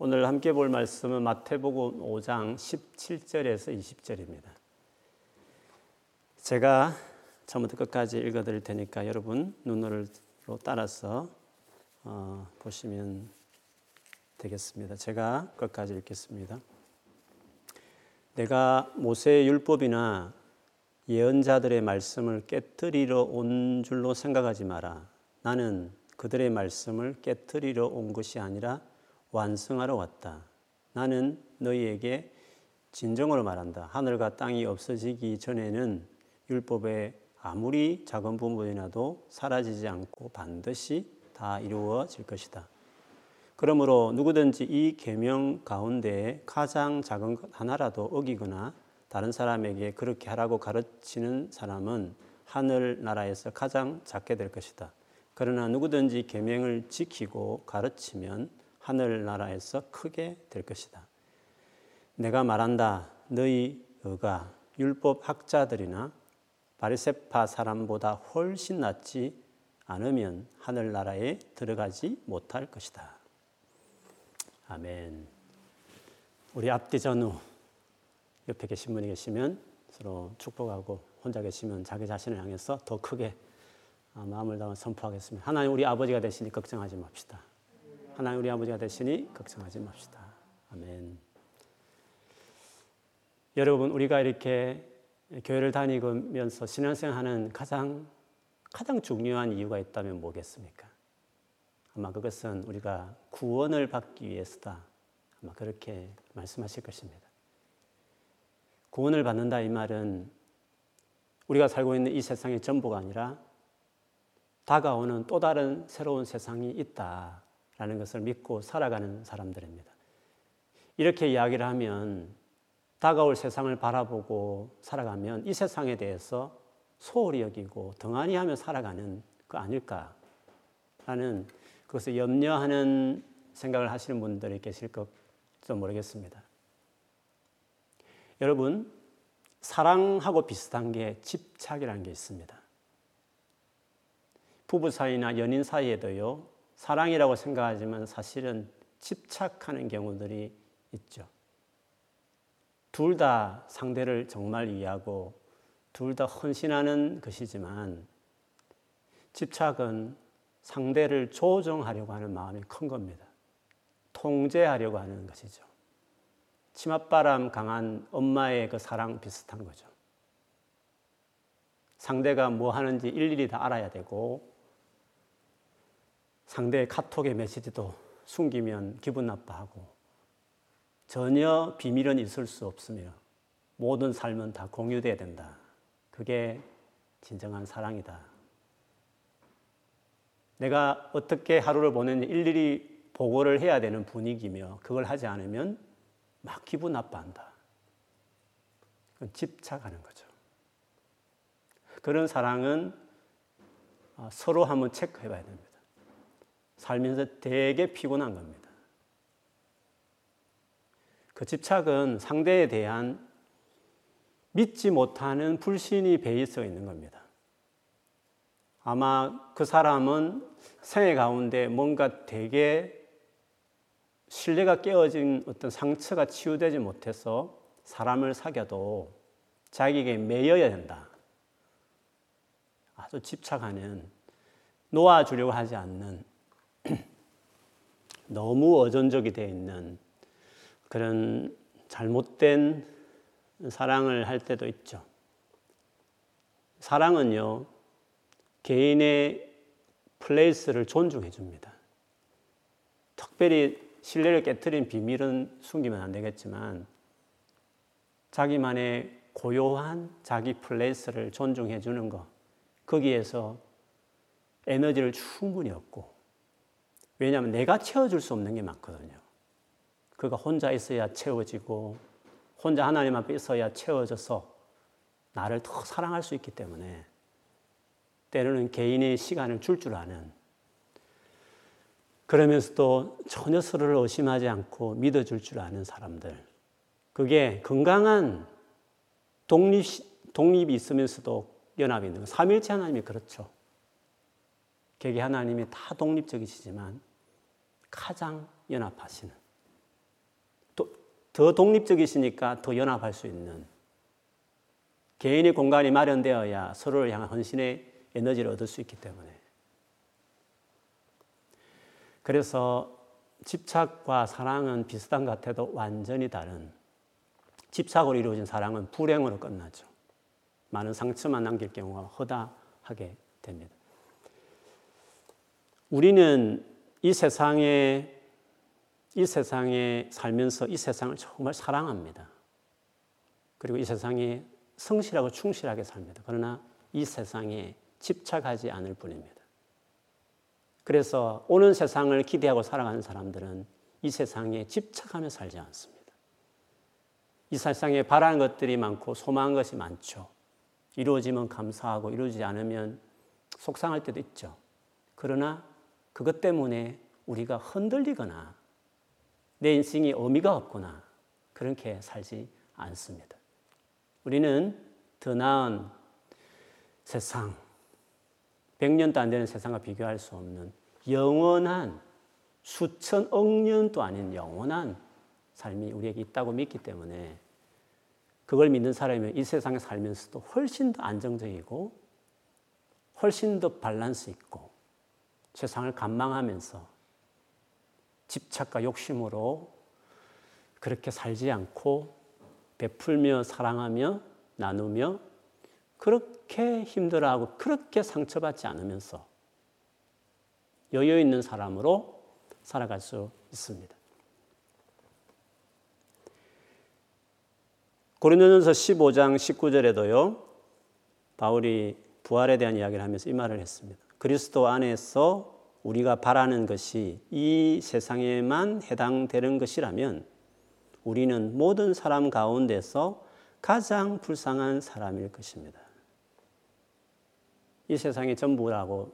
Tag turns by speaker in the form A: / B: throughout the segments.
A: 오늘 함께 볼 말씀은 마태복음 5장 17절에서 20절입니다. 제가 처음부터 끝까지 읽어 드릴 테니까 여러분 눈으로 따라서 어, 보시면 되겠습니다. 제가 끝까지 읽겠습니다. 내가 모세의 율법이나 예언자들의 말씀을 깨뜨리러 온 줄로 생각하지 마라. 나는 그들의 말씀을 깨뜨리러 온 것이 아니라 완성하러 왔다. 나는 너희에게 진정으로 말한다. 하늘과 땅이 없어지기 전에는 율법의 아무리 작은 부분이라도 사라지지 않고 반드시 다 이루어질 것이다. 그러므로 누구든지 이 계명 가운데 가장 작은 것 하나라도 어기거나 다른 사람에게 그렇게 하라고 가르치는 사람은 하늘 나라에서 가장 작게 될 것이다. 그러나 누구든지 계명을 지키고 가르치면 하늘 나라에서 크게 될 것이다. 내가 말한다. 너희 가 율법 학자들이나 바리세파 사람보다 훨씬 낫지 않으면 하늘 나라에 들어가지 못할 것이다. 아멘. 우리 앞뒤 전후 옆에 계신 분이 계시면 서로 축복하고 혼자 계시면 자기 자신을 향해서 더 크게 아, 마음을 담아 선포하겠습니다. 하나님 우리 아버지가 되시니 걱정하지 맙시다. 하나님 우리 아버지가 되시니 걱정하지 맙시다. 아멘. 여러분 우리가 이렇게 교회를 다니면서 신앙생활하는 가장 가장 중요한 이유가 있다면 뭐겠습니까? 아마 그것은 우리가 구원을 받기 위해서다. 아마 그렇게 말씀하실 것입니다. 구원을 받는다 이 말은 우리가 살고 있는 이 세상의 전부가 아니라 다가오는 또 다른 새로운 세상이 있다 라는 것을 믿고 살아가는 사람들입니다. 이렇게 이야기를 하면 다가올 세상을 바라보고 살아가면 이 세상에 대해서 소홀히 여기고 등한히 하며 살아가는 거 아닐까라는 그것을 염려하는 생각을 하시는 분들이 계실 것도 모르겠습니다. 여러분, 사랑하고 비슷한 게 집착이라는 게 있습니다. 부부 사이나 연인 사이에도요, 사랑이라고 생각하지만 사실은 집착하는 경우들이 있죠. 둘 다 상대를 정말 이해하고 둘 다 헌신하는 것이지만 집착은 상대를 조정하려고 하는 마음이 큰 겁니다. 통제하려고 하는 것이죠. 치맛바람 강한 엄마의 그 사랑 비슷한 거죠. 상대가 뭐 하는지 일일이 다 알아야 되고, 상대의 카톡의 메시지도 숨기면 기분 나빠하고, 전혀 비밀은 있을 수 없으며, 모든 삶은 다 공유돼야 된다. 그게 진정한 사랑이다. 내가 어떻게 하루를 보냈는지 일일이 보고를 해야 되는 분위기며, 그걸 하지 않으면 막 기분 나빠한다. 그건 집착하는 거죠. 그런 사랑은 어, 서로 한번 체크해 봐야 됩니다. 살면서 되게 피곤한 겁니다. 그 집착은 상대에 대한 믿지 못하는 불신이 베이스가 있는 겁니다. 아마 그 사람은 생애 가운데 뭔가 되게 신뢰가 깨어진 어떤 상처가 치유되지 못해서 사람을 사귀어도 자기에게 매여야 된다. 아주 집착하는, 놓아주려고 하지 않는, 너무 어전적이 되어 있는 그런 잘못된 사랑을 할 때도 있죠. 사랑은요, 개인의 플레이스를 존중해 줍니다. 특별히 신뢰를 깨뜨린 비밀은 숨기면 안 되겠지만 자기만의 고요한 자기 플레이스를 존중해 주는 것 거기에서 에너지를 충분히 얻고 왜냐하면 내가 채워줄 수 없는 게 많거든요. 그가 혼자 있어야 채워지고 혼자 하나님 앞에 있어야 채워져서 나를 더 사랑할 수 있기 때문에 때로는 개인의 시간을 줄줄 줄 아는 그러면서도 전혀 서로를 의심하지 않고 믿어줄 줄 아는 사람들. 그게 건강한 독립, 독립이 있으면서도 연합이 있는 거. 삼일체 하나님이 그렇죠. 개개 하나님이 다 독립적이시지만 가장 연합하시는 더 독립적이시니까 더 연합할 수 있는 개인의 공간이 마련되어야 서로를 향한 헌신의 에너지를 얻을 수 있기 때문에 그래서 집착과 사랑은 비슷한 것 같아도 완전히 다른 집착으로 이루어진 사랑은 불행으로 끝나죠. 많은 상처만 남길 경우가 허다하게 됩니다. 우리는 이 세상에 이 세상에 살면서 이 세상을 정말 사랑합니다. 그리고 이 세상에 성실하고 충실하게 삽니다. 그러나 이 세상에 집착하지 않을 뿐입니다. 그래서 오는 세상을 기대하고 살아가는 사람들은 이 세상에 집착하며 살지 않습니다. 이 세상에 바라는 것들이 많고 소망한 것이 많죠. 이루어지면 감사하고 이루어지지 않으면 속상할 때도 있죠. 그러나 그것 때문에 우리가 흔들리거나 내 인생이 의미가 없거나 그렇게 살지 않습니다. 우리는 더 나은 세상, 100년도 안 되는 세상과 비교할 수 없는 영원한 수천억 년도 아닌 영원한 삶이 우리에게 있다고 믿기 때문에 그걸 믿는 사람이면 이 세상에 살면서도 훨씬 더 안정적이고 훨씬 더 밸런스 있고 세상을 감망하면서 집착과 욕심으로 그렇게 살지 않고 베풀며 사랑하며 나누며 그렇게 힘들어하고 그렇게 상처받지 않으면서 여유 있는 사람으로 살아갈 수 있습니다. 고린도전서 15장 19절에도요. 바울이 부활에 대한 이야기를 하면서 이 말을 했습니다. 그리스도 안에서 우리가 바라는 것이 이 세상에만 해당되는 것이라면 우리는 모든 사람 가운데서 가장 불쌍한 사람일 것입니다. 이 세상의 전부라고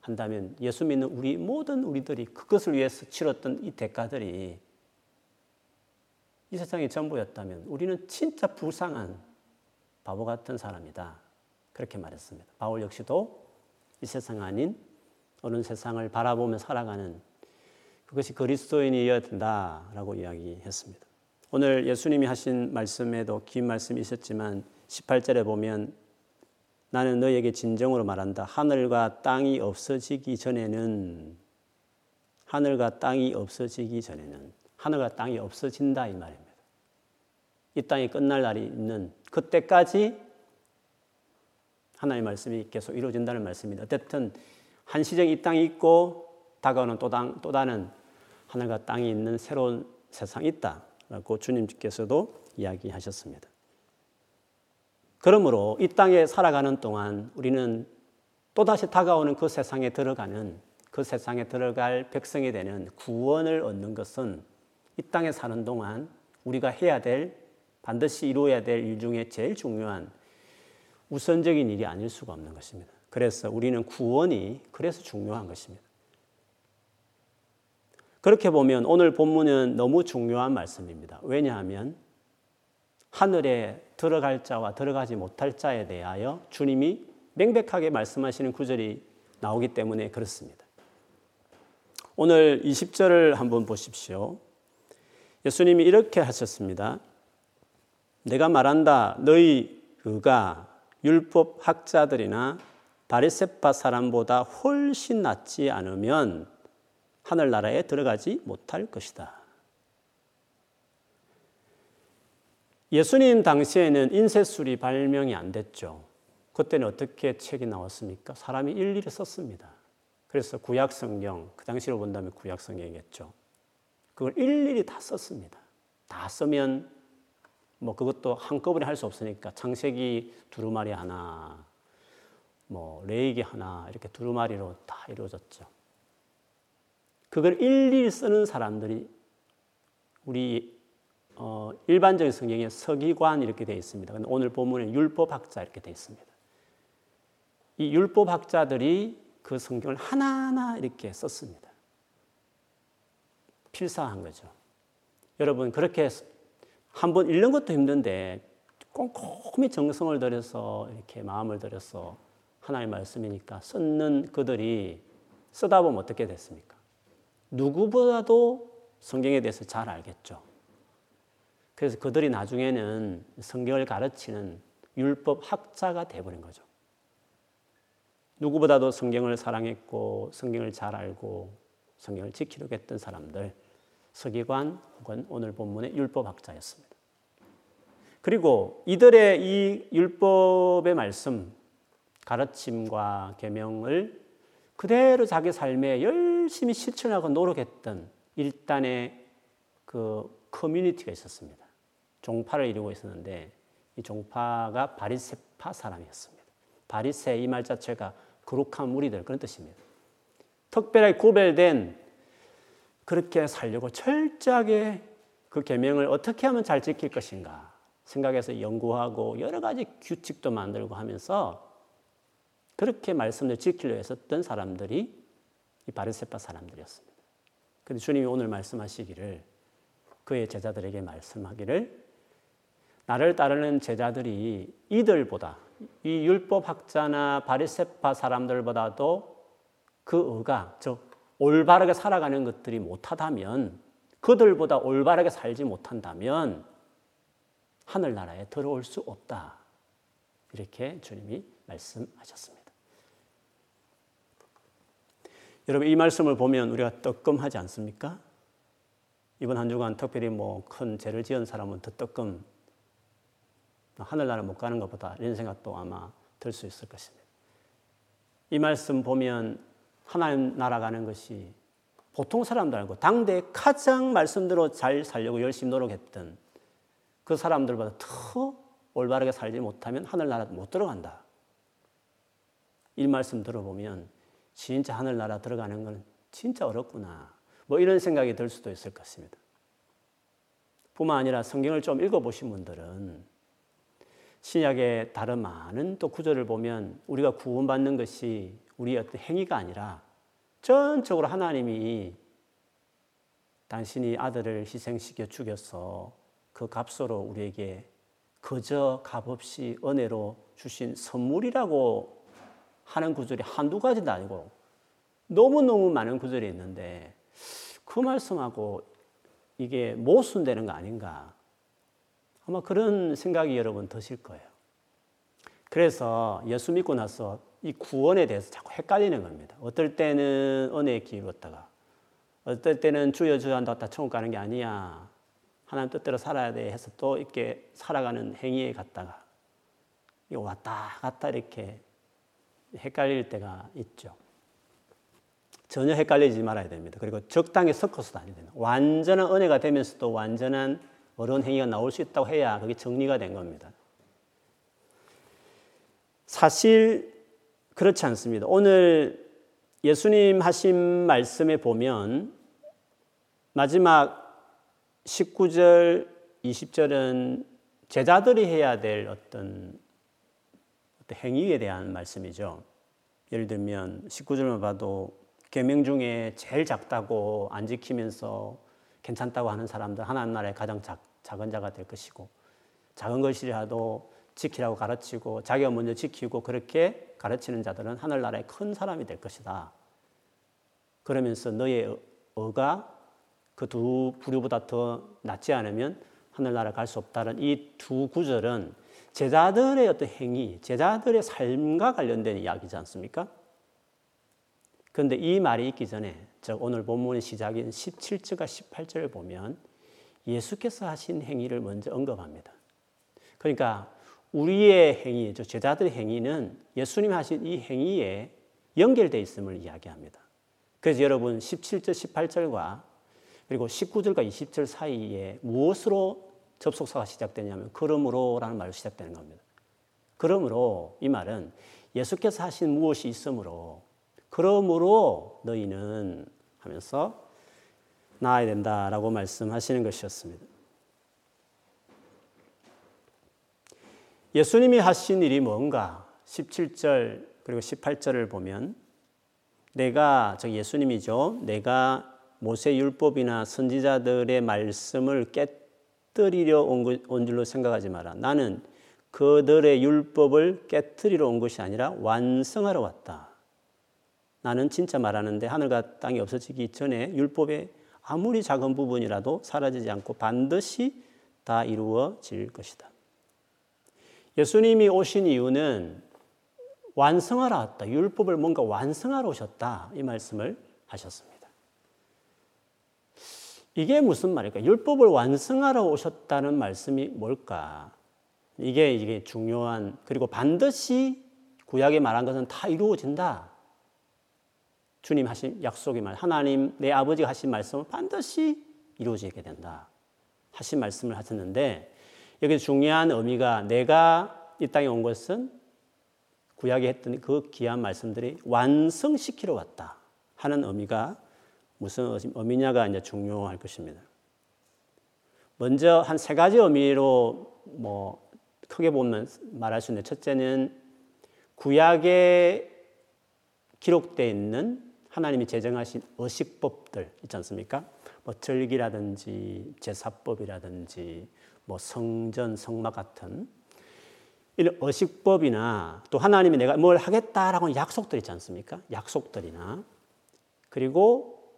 A: 한다면 예수 믿는 우리 모든 우리들이 그것을 위해서 치렀던 이 대가들이 이 세상의 전부였다면 우리는 진짜 불쌍한 바보 같은 사람이다. 그렇게 말했습니다. 바울 역시도 이 세상 아닌 어느 세상을 바라보며 살아가는 그것이 그리스도인이어야 된다라고 이야기했습니다. 오늘 예수님이 하신 말씀에도 긴 말씀이 있었지만 18절에 보면 나는 너에게 진정으로 말한다. 하늘과 땅이 없어지기 전에는 하늘과 땅이 없어지기 전에는 하늘과 땅이 없어진다 이 말입니다. 이 땅이 끝날 날이 있는 그때까지 하나님의 말씀이 계속 이루어진다는 말씀입니다. 어쨌든 한시적 이 땅이 있고 다가오는 또, 당, 또 다른 하늘과 땅이 있는 새로운 세상이 있다라고 주님께서도 이야기하셨습니다. 그러므로 이 땅에 살아가는 동안 우리는 또다시 다가오는 그 세상에 들어가는 그 세상에 들어갈 백성이 되는 구원을 얻는 것은 이 땅에 사는 동안 우리가 해야 될 반드시 이루어야 될 일 중에 제일 중요한 우선적인 일이 아닐 수가 없는 것입니다. 그래서 우리는 구원이 그래서 중요한 것입니다. 그렇게 보면 오늘 본문은 너무 중요한 말씀입니다. 왜냐하면 하늘에 들어갈 자와 들어가지 못할 자에 대하여 주님이 명백하게 말씀하시는 구절이 나오기 때문에 그렇습니다. 오늘 20절을 한번 보십시오. 예수님이 이렇게 하셨습니다. 내가 말한다. 너희 그가 율법 학자들이나 바리세파 사람보다 훨씬 낫지 않으면 하늘나라에 들어가지 못할 것이다. 예수님 당시에는 인쇄술이 발명이 안 됐죠. 그때는 어떻게 책이 나왔습니까? 사람이 일일이 썼습니다. 그래서 구약 성경, 그 당시로 본다면 구약 성경이겠죠. 그걸 일일이 다 썼습니다. 다 쓰면 뭐 그것도 한꺼번에 할 수 없으니까 창세기 두루마리 하나, 뭐 레이기 하나 이렇게 두루마리로 다 이루어졌죠. 그걸 일일이 쓰는 사람들이 우리 어, 일반적인 성경에 서기관 이렇게 되어 있습니다. 근데 오늘 본문에 율법학자 이렇게 되어 있습니다. 이 율법학자들이 그 성경을 하나하나 이렇게 썼습니다. 필사한 거죠. 여러분 그렇게 한 번 읽는 것도 힘든데 꼼꼼히 정성을 들여서 이렇게 마음을 들여서 하나님의 말씀이니까 썼는 그들이 쓰다 보면 어떻게 됐습니까? 누구보다도 성경에 대해서 잘 알겠죠. 그래서 그들이 나중에는 성경을 가르치는 율법 학자가 되버린 거죠. 누구보다도 성경을 사랑했고 성경을 잘 알고 성경을 지키려고 했던 사람들 서기관 혹은 오늘 본문의 율법학자였습니다. 그리고 이들의 이 율법의 말씀 가르침과 계명을 그대로 자기 삶에 열심히 실천하고 노력했던 일단의 그 커뮤니티가 있었습니다. 종파를 이루고 있었는데 이 종파가 바리세파 사람이었습니다. 바리세 이 말 자체가 거룩한 무리들 그런 뜻입니다. 특별하게 구별된 그렇게 살려고 철저하게 그 계명을 어떻게 하면 잘 지킬 것인가 생각해서 연구하고 여러 가지 규칙도 만들고 하면서 그렇게 말씀을 지키려 했었던 사람들이 이 바리새파 사람들이었습니다. 근데 주님이 오늘 말씀하시기를 그의 제자들에게 말씀하기를 나를 따르는 제자들이 이들보다 이 율법 학자나 바리새파 사람들보다도 그 의가 즉 올바르게 살아가는 것들이 못하다면 그들보다 올바르게 살지 못한다면 하늘나라에 들어올 수 없다. 이렇게 주님이 말씀하셨습니다. 여러분 이 말씀을 보면 우리가 뜨끔하지 않습니까? 이번 한 주간 특별히 뭐 큰 죄를 지은 사람은 더 뜨끔 하늘나라 못 가는 것보다 이런 생각도 아마 들 수 있을 것입니다. 이 말씀 보면 하나님 나라 가는 것이 보통 사람도 알고 당대 가장 말씀대로 잘 살려고 열심히 노력했던 그 사람들보다 더 올바르게 살지 못하면 하늘나라 못 들어간다. 이 말씀 들어보면 진짜 하늘나라 들어가는 건 진짜 어렵구나. 뭐 이런 생각이 들 수도 있을 것입니다. 뿐만 아니라 성경을 좀 읽어보신 분들은 신약의 다른 많은 또 구절을 보면 우리가 구원받는 것이 우리의 어떤 행위가 아니라 전적으로 하나님이 당신이 아들을 희생시켜 죽여서 그 값으로 우리에게 그저 값없이 은혜로 주신 선물이라고 하는 구절이 한두 가지도 아니고 너무너무 많은 구절이 있는데 그 말씀하고 이게 모순되는 거 아닌가. 아마 그런 생각이 여러분 드실 거예요. 그래서 예수 믿고 나서 이 구원에 대해서 자꾸 헷갈리는 겁니다. 어떨 때는 은혜의 길을 걷다가, 어떨 때는 주여 주여 한다고 천국 가는 게 아니야. 하나님 뜻대로 살아야 돼 해서 또 이렇게 살아가는 행위에 갔다가, 왔다 갔다 이렇게 헷갈릴 때가 있죠. 전혀 헷갈리지 말아야 됩니다. 그리고 적당히 섞어서도 아니 됩니다. 완전한 은혜가 되면서도 완전한 어려운 행위가 나올 수 있다고 해야 그게 정리가 된 겁니다. 사실 그렇지 않습니다. 오늘 예수님 하신 말씀에 보면 마지막 19절, 20절은 제자들이 해야 될 어떤 행위에 대한 말씀이죠. 예를 들면 19절만 봐도 계명 중에 제일 작다고 안 지키면서 괜찮다고 하는 사람들 하나님 나라의 가장 작, 작은 자가 될 것이고 작은 것이라도 지키라고 가르치고 자기가 먼저 지키고 그렇게 가르치는 자들은 하늘나라의 큰 사람이 될 것이다. 그러면서 너의 어가 그 두 부류보다 더 낫지 않으면 하늘나라 갈 수 없다는 이 두 구절은 제자들의 어떤 행위, 제자들의 삶과 관련된 이야기지 않습니까? 그런데 이 말이 있기 전에 즉 오늘 본문의 시작인 17절과 18절을 보면 예수께서 하신 행위를 먼저 언급합니다. 그러니까 우리의 행위, 즉 제자들의 행위는 예수님이 하신 이 행위에 연결되어 있음을 이야기합니다. 그래서 여러분 17절, 18절과 그리고 19절과 20절 사이에 무엇으로 접속사가 시작되냐면 그러므로라는 말로 시작되는 겁니다. 그러므로 이 말은 예수께서 하신 무엇이 있으므로 그러므로 너희는 하면서 나아야 된다라고 말씀하시는 것이었습니다. 예수님이 하신 일이 뭔가 17절 그리고 18절을 보면 내가 저 예수님이죠. 내가 모세 율법이나 선지자들의 말씀을 깨뜨리려 온 줄로 생각하지 마라. 나는 그들의 율법을 깨뜨리러 온 것이 아니라 완성하러 왔다. 나는 진짜 말하는데 하늘과 땅이 없어지기 전에 율법의 아무리 작은 부분이라도 사라지지 않고 반드시 다 이루어질 것이다. 예수님이 오신 이유는 완성하러 왔다. 율법을 뭔가 완성하러 오셨다. 이 말씀을 하셨습니다. 이게 무슨 말일까? 율법을 완성하러 오셨다는 말씀이 뭘까? 이게 이게 중요한 그리고 반드시 구약에 말한 것은 다 이루어진다. 주님 하신 약속의 말, 하나님 내 아버지가 하신 말씀은 반드시 이루어지게 된다. 하신 말씀을 하셨는데 여기 중요한 의미가 내가 이 땅에 온 것은 구약에 했던 그 귀한 말씀들이 완성시키러 왔다 하는 의미가 무슨 의미냐가 이제 중요할 것입니다. 먼저 한 세 가지 의미로 뭐 크게 보면 말할 수 있는 첫째는 구약에 기록되어 있는 하나님이 제정하신 의식법들 있지 않습니까? 뭐 절기라든지 제사법이라든지 뭐 성전 성막 같은 이런 의식법이나 또 하나님이 내가 뭘 하겠다라고 약속들 있지 않습니까? 약속들이나 그리고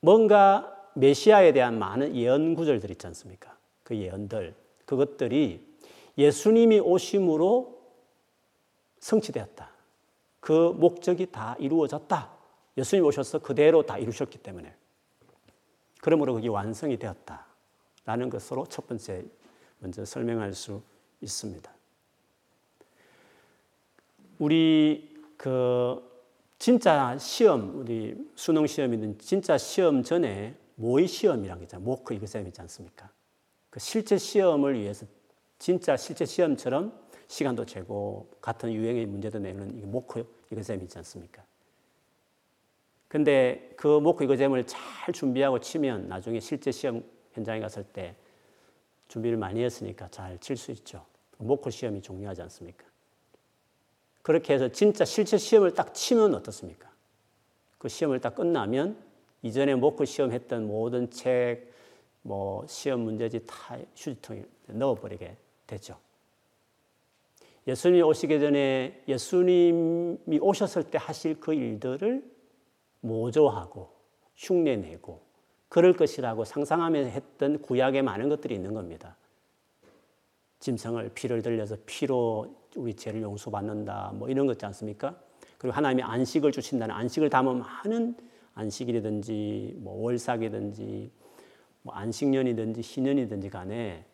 A: 뭔가 메시아에 대한 많은 예언 구절들 있지 않습니까? 그 예언들 그것들이 예수님이 오심으로 성취되었다. 그 목적이 다 이루어졌다. 예수님 오셔서 그대로 다 이루셨기 때문에. 그러므로 그게 완성이 되었다. 라는 것으로 첫 번째 먼저 설명할 수 있습니다. 우리 그 진짜 시험, 우리 수능 시험이든 진짜 시험 전에 모의 시험이라는 게 있잖아요. 모크 이그셈 있지 않습니까? 그 실제 시험을 위해서 진짜 실제 시험처럼 시간도 재고 같은 유형의 문제도 내는 모크 이그셈 있지 않습니까? 근데 그 모크 이그셈을 잘 준비하고 치면 나중에 실제 시험 현장에 갔을 때 준비를 많이 했으니까 잘 칠 수 있죠. 모크 시험이 중요하지 않습니까? 그렇게 해서 진짜 실제 시험을 딱 치면 어떻습니까? 그 시험을 딱 끝나면 이전에 모크 시험 했던 모든 책, 뭐 시험 문제지 다 휴지통에 넣어버리게 되죠. 예수님이 오시기 전에 예수님이 오셨을 때 하실 그 일들을 모조하고 흉내내고 그럴 것이라고 상상하며 했던 구약에 많은 것들이 있는 겁니다. 짐승을 피를 들려서 피로 우리 죄를 용서받는다. 뭐 이런 거 있지 않습니까? 그리고 하나님이 안식을 주신다는 안식을 담은 많은 안식일이든지 뭐 월삭이든지 뭐 안식년이든지 신년이든지 간에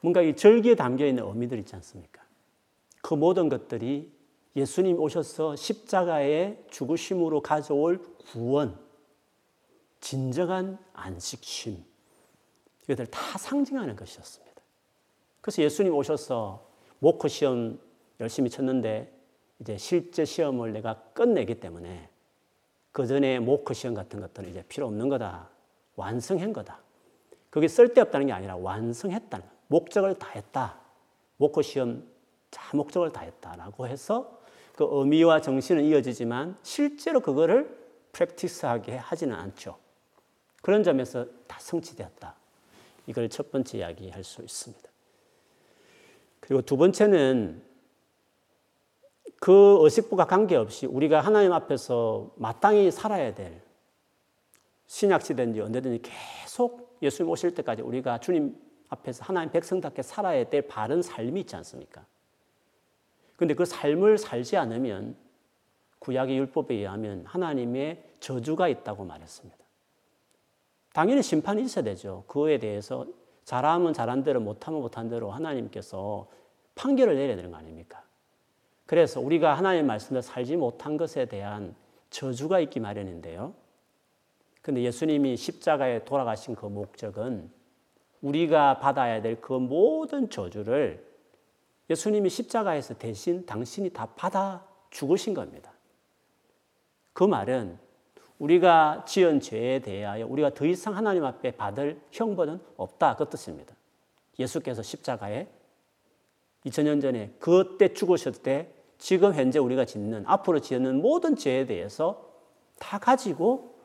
A: 뭔가 이 절기에 담겨 있는 의미들 있지 않습니까? 그 모든 것들이 예수님 오셔서 십자가의 죽으심으로 가져올 구원, 진정한 안식심, 이것들 다 상징하는 것이었습니다. 그래서 예수님 오셔서 모크 시험 열심히 쳤는데 이제 실제 시험을 내가 끝내기 때문에 그 전에 모크 시험 같은 것들은 이제 필요 없는 거다. 완성한 거다. 그게 쓸데없다는 게 아니라 완성했다는 목적을 다 했다. 모크 시험 자 목적을 다 했다라고 해서 그 의미와 정신은 이어지지만 실제로 그거를 프랙티스하게 하지는 않죠. 그런 점에서 다 성취되었다. 이걸 첫 번째 이야기할 수 있습니다. 그리고 두 번째는 그 의식부가 관계없이 우리가 하나님 앞에서 마땅히 살아야 될 신약시대인지 언제든지 계속 예수님 오실 때까지 우리가 주님 앞에서 하나님 백성답게 살아야 될 바른 삶이 있지 않습니까? 근데 그 삶을 살지 않으면 구약의 율법에 의하면 하나님의 저주가 있다고 말했습니다. 당연히 심판이 있어야 되죠. 그에 대해서 잘하면 잘한 대로 못하면 못한 대로 하나님께서 판결을 내려야 되는 거 아닙니까? 그래서 우리가 하나님의 말씀대로 살지 못한 것에 대한 저주가 있기 마련인데요. 근데 예수님이 십자가에 돌아가신 그 목적은 우리가 받아야 될 그 모든 저주를 예수님이 십자가에서 대신 당신이 다 받아 죽으신 겁니다. 그 말은 우리가 지은 죄에 대하여 우리가 더 이상 하나님 앞에 받을 형벌은 없다. 그 뜻입니다. 예수께서 십자가에 2000년 전에 그때 죽으셨을 때 지금 현재 우리가 짓는 앞으로 지는 모든 죄에 대해서 다 가지고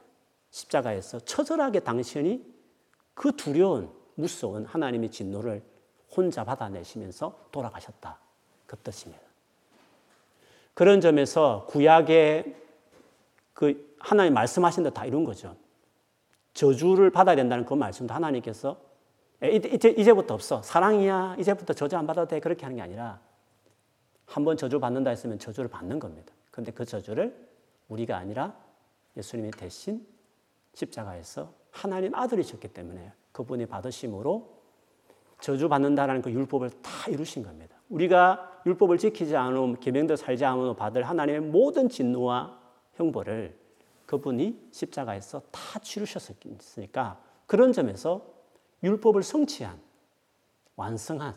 A: 십자가에서 처절하게 당신이 그 두려운 무서운 하나님의 진노를 혼자 받아내시면서 돌아가셨다. 그 뜻입니다. 그런 점에서 구약의 그 하나님 말씀하신 대로 다 이룬 거죠. 저주를 받아야 된다는 그 말씀도 하나님께서 이제, 이제부터 없어. 사랑이야. 이제부터 저주 안 받아도 돼. 그렇게 하는 게 아니라 한 번 저주 받는다 했으면 저주를 받는 겁니다. 근데 그 저주를 우리가 아니라 예수님이 대신 십자가에서 하나님 아들이셨기 때문에 그분이 받으심으로 저주 받는다라는 그 율법을 다 이루신 겁니다. 우리가 율법을 지키지 않으면 계명대로 살지 않으면 받을 하나님의 모든 진노와 형벌을 그분이 십자가에서 다 치르셨으니까 그런 점에서 율법을 성취한 완성한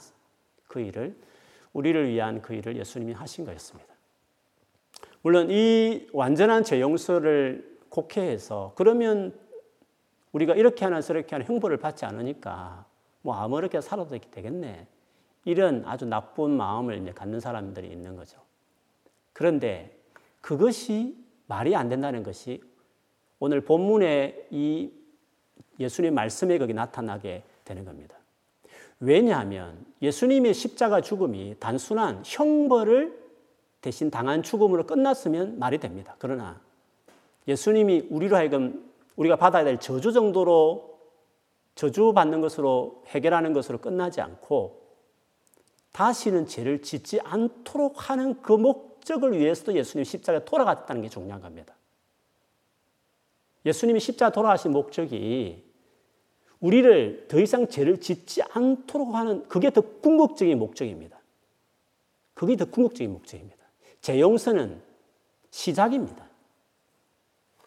A: 그 일을 우리를 위한 그 일을 예수님이 하신 거였습니다. 물론 이 완전한 죄 용서를 곡해해서 그러면 우리가 이렇게 하나 저렇게 하나 형벌을 받지 않으니까 뭐 아무렇게 살아도 되겠네. 이런 아주 나쁜 마음을 이제 갖는 사람들이 있는 거죠. 그런데 그것이 말이 안 된다는 것이 오늘 본문에 이 예수님 말씀에 거기 나타나게 되는 겁니다. 왜냐하면 예수님의 십자가 죽음이 단순한 형벌을 대신 당한 죽음으로 끝났으면 말이 됩니다. 그러나 예수님이 우리로 하여금 우리가 받아야 될 저주 정도로 저주받는 것으로 해결하는 것으로 끝나지 않고 다시는 죄를 짓지 않도록 하는 그 목적을 위해서도 예수님 십자가에 돌아갔다는 게 중요한 겁니다. 예수님이 십자가 돌아가신 목적이 우리를 더 이상 죄를 짓지 않도록 하는 그게 더 궁극적인 목적입니다. 그게 더 궁극적인 목적입니다. 제 용서는 시작입니다.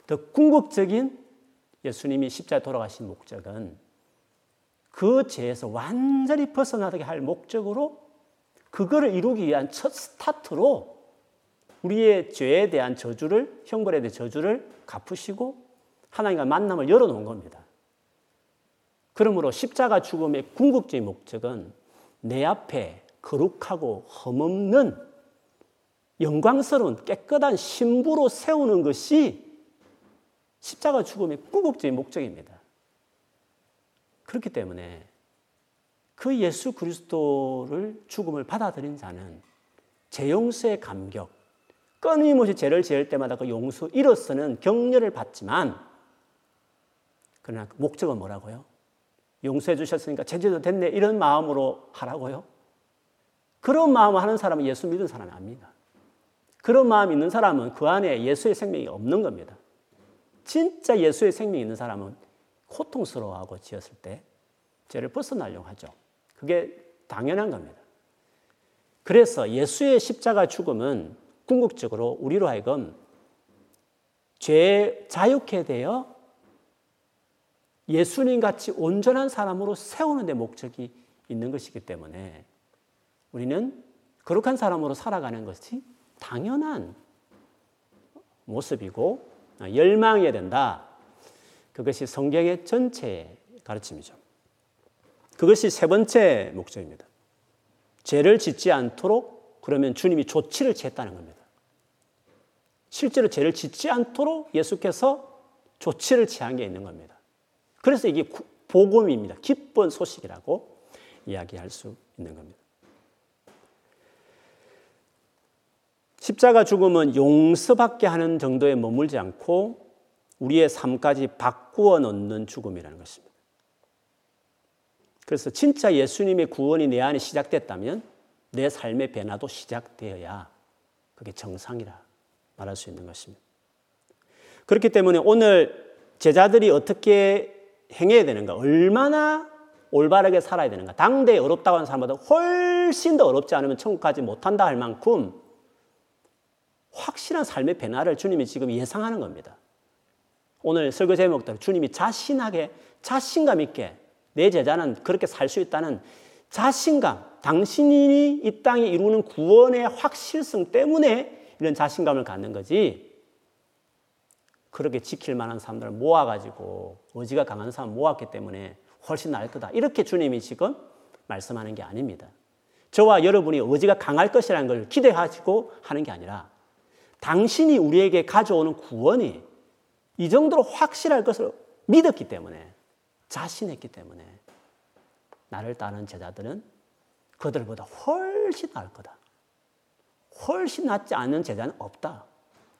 A: 더 궁극적인 예수님이 십자에 돌아가신 목적은 그 죄에서 완전히 벗어나게 할 목적으로 그거를 이루기 위한 첫 스타트로 우리의 죄에 대한 저주를 형벌에 대한 저주를 갚으시고 하나님과 만남을 열어놓은 겁니다. 그러므로 십자가 죽음의 궁극적인 목적은 내 앞에 거룩하고 흠없는 영광스러운 깨끗한 신부로 세우는 것이 십자가 죽음의 궁극적인 목적입니다. 그렇기 때문에 그 예수 그리스도를 죽음을 받아들인 자는 제 용서의 감격, 끊임없이 죄를 지을 때마다 그 용서 이로서는 격려를 받지만 그러나 목적은 뭐라고요? 용서해 주셨으니까 제재도 됐네 이런 마음으로 하라고요? 그런 마음을 하는 사람은 예수 믿은 사람이 아닙니다. 그런 마음 있는 사람은 그 안에 예수의 생명이 없는 겁니다. 진짜 예수의 생명이 있는 사람은 고통스러워하고 지었을 때 죄를 벗어나려고 하죠. 그게 당연한 겁니다. 그래서 예수의 십자가 죽음은 궁극적으로 우리로 하여금 죄 자유케 되어 예수님 같이 온전한 사람으로 세우는 데 목적이 있는 것이기 때문에 우리는 거룩한 사람으로 살아가는 것이 당연한 모습이고 열망해야 된다. 그것이 성경의 전체 가르침이죠. 그것이 세 번째 목적입니다. 죄를 짓지 않도록 그러면 주님이 조치를 취했다는 겁니다. 실제로 죄를 짓지 않도록 예수께서 조치를 취한 게 있는 겁니다. 그래서 이게 복음입니다. 기쁜 소식이라고 이야기할 수 있는 겁니다. 십자가 죽음은 용서받게 하는 정도에 머물지 않고 우리의 삶까지 바꾸어 놓는 죽음이라는 것입니다. 그래서 진짜 예수님의 구원이 내 안에 시작됐다면 내 삶의 변화도 시작되어야 그게 정상이라 말할 수 있는 것입니다. 그렇기 때문에 오늘 제자들이 어떻게 행해야 되는가? 얼마나 올바르게 살아야 되는가? 당대에 어렵다고 하는 사람보다 훨씬 더 어렵지 않으면 천국 가지 못한다 할 만큼 확실한 삶의 변화를 주님이 지금 예상하는 겁니다. 오늘 설교 제목대로 주님이 자신하게, 자신감 있게 내 제자는 그렇게 살 수 있다는 자신감, 당신이 이 땅에 이루는 구원의 확실성 때문에 이런 자신감을 갖는 거지. 그렇게 지킬 만한 사람들을 모아가지고 의지가 강한 사람 모았기 때문에 훨씬 나을 거다. 이렇게 주님이 지금 말씀하는 게 아닙니다. 저와 여러분이 의지가 강할 것이라는 걸 기대하시고 하는 게 아니라 당신이 우리에게 가져오는 구원이 이 정도로 확실할 것을 믿었기 때문에 자신했기 때문에 나를 따르는 제자들은 그들보다 훨씬 나을 거다. 훨씬 낫지 않은 제자는 없다.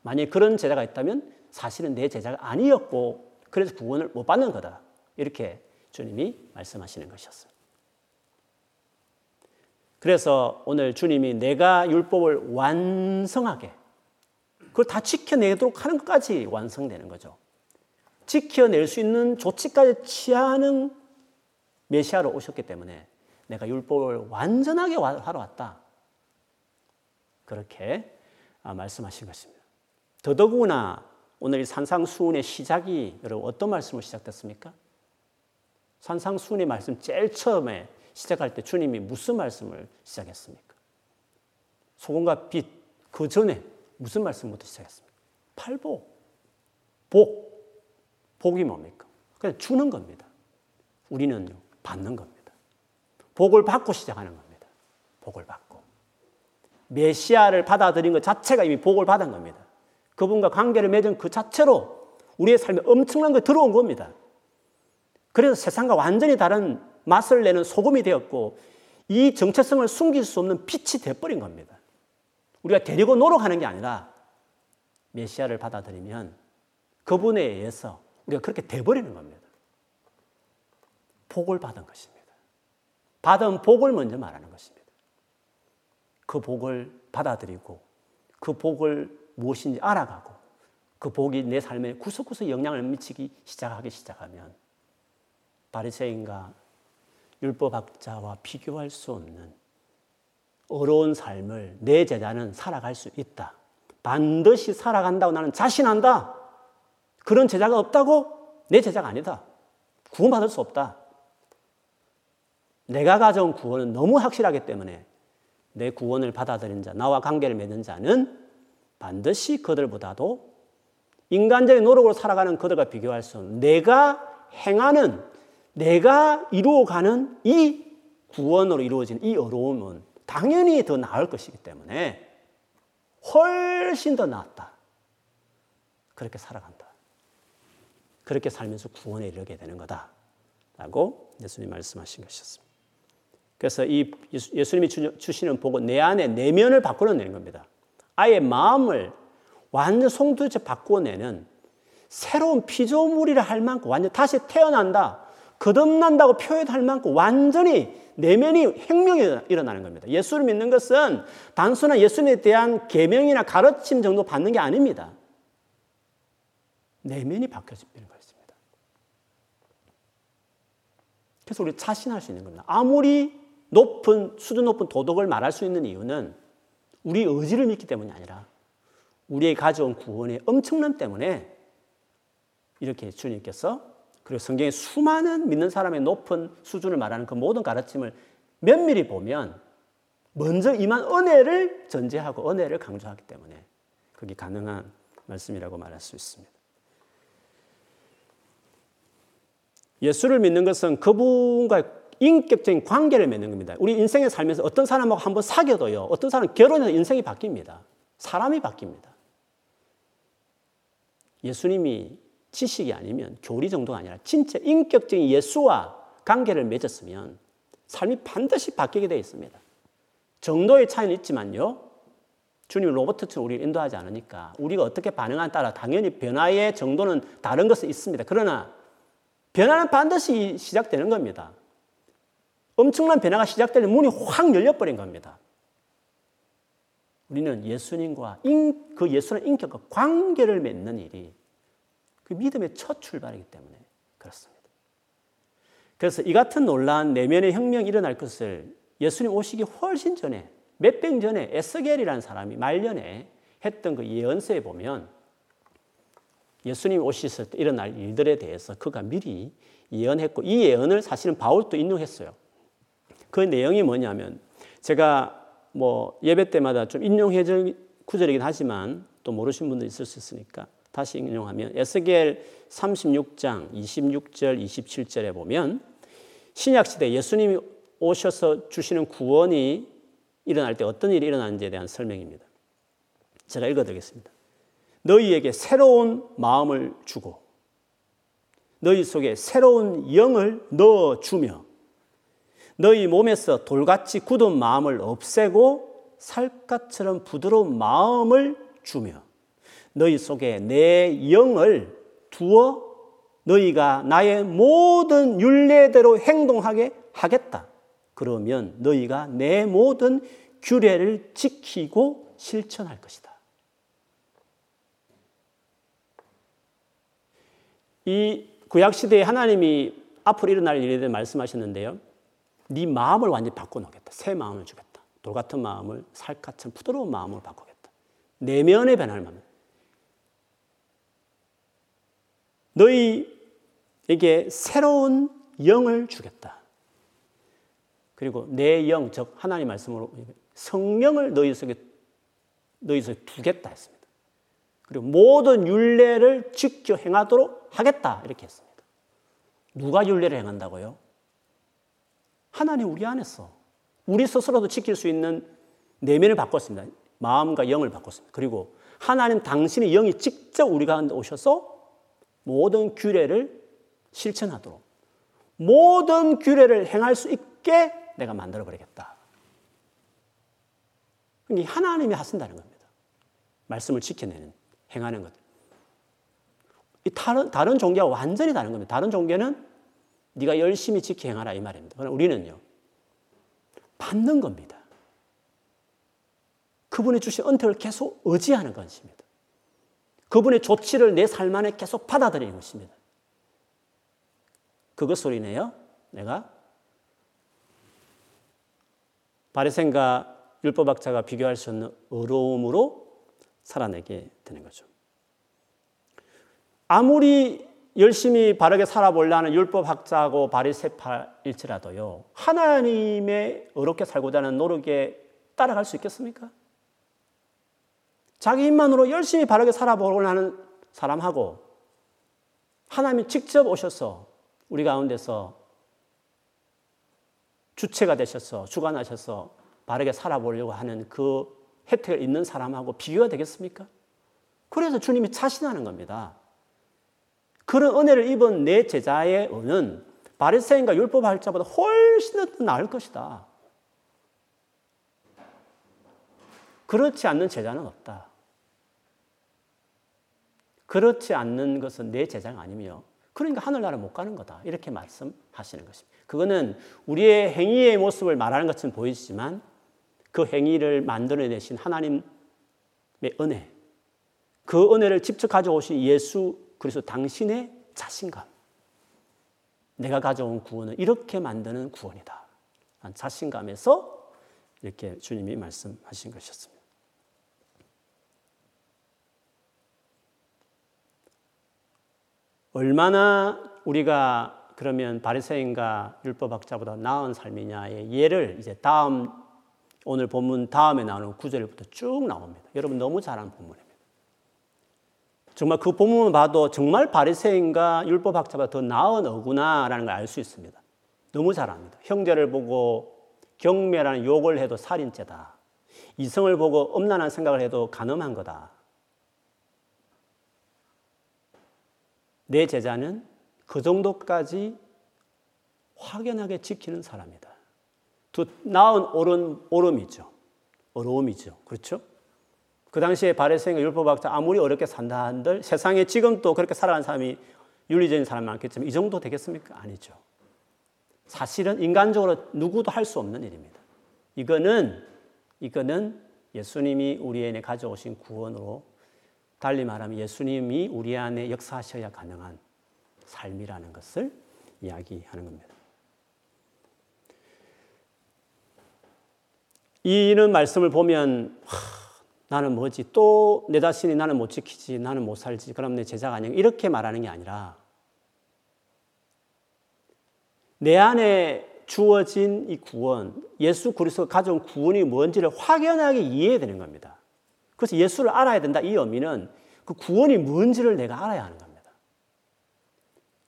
A: 만약 그런 제자가 있다면 사실은 내 제자가 아니었고 그래서 구원을 못 받는 거다. 이렇게 주님이 말씀하시는 것이었어요. 그래서 오늘 주님이 내가 율법을 완성하게 그걸 다 지켜내도록 하는 것까지 완성되는 거죠. 지켜낼 수 있는 조치까지 취하는 메시아로 오셨기 때문에 내가 율법을 완전하게 하러 왔다. 그렇게 아, 말씀하신 것입니다. 더더구나 오늘 산상수훈의 시작이 여러분 어떤 말씀으로 시작됐습니까? 산상수훈의 말씀 제일 처음에 시작할 때 주님이 무슨 말씀을 시작했습니까? 소금과 빛 그 전에 무슨 말씀부터 시작했습니까? 팔복, 복, 복이 뭡니까? 그냥 주는 겁니다. 우리는요 받는 겁니다. 복을 받고 시작하는 겁니다. 복을 받고 메시아를 받아들인 것 자체가 이미 복을 받은 겁니다. 그분과 관계를 맺은 그 자체로 우리의 삶에 엄청난 게 들어온 겁니다. 그래서 세상과 완전히 다른 맛을 내는 소금이 되었고 이 정체성을 숨길 수 없는 빛이 되어버린 겁니다. 우리가 데리고 노력하는 게 아니라 메시아를 받아들이면 그분에 의해서 우리가 그렇게 돼버리는 겁니다. 복을 받은 것입니다. 받은 복을 먼저 말하는 것입니다. 그 복을 받아들이고 그 복을 무엇인지 알아가고 그 복이 내 삶에 구석구석 영향을 미치기 시작하기 시작하면 바리새인과 율법학자와 비교할 수 없는 어려운 삶을 내 제자는 살아갈 수 있다. 반드시 살아간다고 나는 자신한다. 그런 제자가 없다고 내 제자가 아니다. 구원받을 수 없다. 내가 가져온 구원은 너무 확실하기 때문에 내 구원을 받아들인 자, 나와 관계를 맺는 자는 반드시 그들보다도 인간적인 노력으로 살아가는 그들과 비교할 수 없는 내가 행하는 내가 이루어가는 이 구원으로 이루어진 이 어려움은 당연히 더 나을 것이기 때문에 훨씬 더 낫다. 그렇게 살아간다. 그렇게 살면서 구원에 이르게 되는 거다. 라고 예수님 말씀하신 것이었습니다. 그래서 이 예수님이 주시는 복은 내 안에 내면을 바꾸어내는 겁니다. 아예 마음을 완전 송두째 바꾸어내는 새로운 피조물이라 할 만큼 완전 다시 태어난다. 거듭난다고 표현할 만큼 완전히 내면이 혁명이 일어나는 겁니다. 예수를 믿는 것은 단순한 예수님에 대한 계명이나 가르침 정도 받는 게 아닙니다. 내면이 바뀌어지는 것입니다. 그래서 우리 자신할 수 있는 겁니다. 아무리 높은 수준 높은 도덕을 말할 수 있는 이유는 우리 의지를 믿기 때문이 아니라 우리의 가져온 구원의 엄청남 때문에 이렇게 주님께서 그리고 성경에 수많은 믿는 사람의 높은 수준을 말하는 그 모든 가르침을 면밀히 보면 먼저 임한 은혜를 전제하고 은혜를 강조하기 때문에 그게 가능한 말씀이라고 말할 수 있습니다. 예수를 믿는 것은 그분과 인격적인 관계를 맺는 겁니다. 우리 인생에 살면서 어떤 사람하고 한번 사귀어도요, 어떤 사람은 결혼해서 인생이 바뀝니다. 사람이 바뀝니다. 예수님이 지식이 아니면 교리 정도가 아니라 진짜 인격적인 예수와 관계를 맺었으면 삶이 반드시 바뀌게 되어 있습니다. 정도의 차이는 있지만요. 주님 로버트처럼 우리를 인도하지 않으니까 우리가 어떻게 반응하에 따라 당연히 변화의 정도는 다른 것은 있습니다. 그러나 변화는 반드시 시작되는 겁니다. 엄청난 변화가 시작되는 문이 확 열려버린 겁니다. 우리는 예수님과 인, 그 예수는 인격과 관계를 맺는 일이 그 믿음의 첫 출발이기 때문에 그렇습니다. 그래서 이 같은 논란, 내면의 혁명이 일어날 것을 예수님 오시기 훨씬 전에, 몇백 전에 에스겔이라는 사람이 말년에 했던 그 예언서에 보면 예수님 오셨을 때 일어날 일들에 대해서 그가 미리 예언했고 이 예언을 사실은 바울도 인용했어요. 그 내용이 뭐냐면 제가 뭐 예배 때마다 좀 인용해준 구절이긴 하지만 또 모르신 분도 있을 수 있으니까 다시 인용하면 에스겔 36장 26절 27절에 보면 신약 시대 예수님이 오셔서 주시는 구원이 일어날 때 어떤 일이 일어나는지에 대한 설명입니다. 제가 읽어 드리겠습니다. 너희에게 새로운 마음을 주고 너희 속에 새로운 영을 넣어 주며 너희 몸에서 돌같이 굳은 마음을 없애고 살갗처럼 부드러운 마음을 주며 너희 속에 내 영을 두어 너희가 나의 모든 윤례대로 행동하게 하겠다. 그러면 너희가 내 모든 규례를 지키고 실천할 것이다. 이 구약 시대에 하나님이 앞으로 일어날 일에 대해 말씀하셨는데요. 네 마음을 완전히 바꿔놓겠다. 새 마음을 주겠다. 돌 같은 마음을 살갗은 부드러운 마음으로 바꾸겠다. 내면의 변화를 말 너희에게 새로운 영을 주겠다. 그리고 내 영, 즉 하나님 말씀으로 성령을 너희 속에 너희 속에 두겠다 했습니다. 그리고 모든 윤례를 지켜 행하도록 하겠다 이렇게 했습니다. 누가 윤례를 행한다고요? 하나님 우리 안에서 우리 스스로도 지킬 수 있는 내면을 바꿨습니다. 마음과 영을 바꿨습니다. 그리고 하나님 당신의 영이 직접 우리 가운데 오셔서 모든 규례를 실천하도록 모든 규례를 행할 수 있게 내가 만들어 버리겠다. 그러니까 하나님이 하신다는 겁니다. 말씀을 지켜내는 행하는 것. 이 다른 다른 종교와 완전히 다른 겁니다. 다른 종교는 네가 열심히 지켜 행하라 이 말입니다. 그러나 우리는요. 받는 겁니다. 그분이 주신 은택을 계속 의지하는 것입니다. 그분의 조치를 내 삶 안에 계속 받아들이는 것입니다. 그것 소리네요. 내가 바리새인과 율법학자가 비교할 수 없는 어려움으로 살아내게 되는 거죠. 아무리 열심히 바르게 살아보려는 율법학자고 바리새파일지라도요. 하나님의 어렵게 살고자 하는 노력에 따라갈 수 있겠습니까? 자기 힘만으로 열심히 바르게 살아보려고 하는 사람하고 하나님이 직접 오셔서 우리 가운데서 주체가 되셔서 주관하셔서 바르게 살아보려고 하는 그 혜택을 있는 사람하고 비교가 되겠습니까? 그래서 주님이 자신하는 겁니다. 그런 은혜를 입은 내 제자의 은은 바리새인과 율법학자보다 훨씬 더 나을 것이다. 그렇지 않는 제자는 없다. 그렇지 않는 것은 내 제자가 아니며 그러니까 하늘나라 못 가는 거다. 이렇게 말씀하시는 것입니다. 그거는 우리의 행위의 모습을 말하는 것처럼 보이지만 그 행위를 만들어내신 하나님의 은혜, 그 은혜를 직접 가져오신 예수 그리스도 당신의 자신감. 내가 가져온 구원은 이렇게 만드는 구원이다. 자신감에서 이렇게 주님이 말씀하신 것이었습니다. 얼마나 우리가 그러면 바리새인과 율법학자보다 나은 삶이냐의 예를 이제 다음 오늘 본문 다음에 나오는 구절부터 쭉 나옵니다. 여러분 너무 잘한 본문입니다. 정말 그 본문을 봐도 정말 바리새인과 율법학자보다 더 나은 어구나라는 걸 알 수 있습니다. 너무 잘합니다. 형제를 보고 경멸하는 욕을 해도 살인죄다. 이성을 보고 엄란한 생각을 해도 간음한 거다. 내 제자는 그 정도까지 확연하게 지키는 사람이다. 두 나은 옳은 옳음이죠. 어려움이죠. 그렇죠? 그 당시에 바리새인과 율법학자 아무리 어렵게 산다 한들 세상에 지금 또 그렇게 살아가는 사람이 윤리적인 사람 많겠지만 이 정도 되겠습니까? 아니죠. 사실은 인간적으로 누구도 할 수 없는 일입니다. 이거는 이거는 예수님이 우리에게 가져오신 구원으로 달리 말하면 예수님이 우리 안에 역사하셔야 가능한 삶이라는 것을 이야기하는 겁니다. 이는 말씀을 보면 하, 나는 뭐지 또 내 자신이 나는 못 지키지 나는 못 살지 그럼 내 제자가 아니야 이렇게 말하는 게 아니라 내 안에 주어진 이 구원 예수 그리스도가 가져온 구원이 뭔지를 확연하게 이해해야 되는 겁니다. 그래서 예수를 알아야 된다. 이 의미는 그 구원이 뭔지를 내가 알아야 하는 겁니다.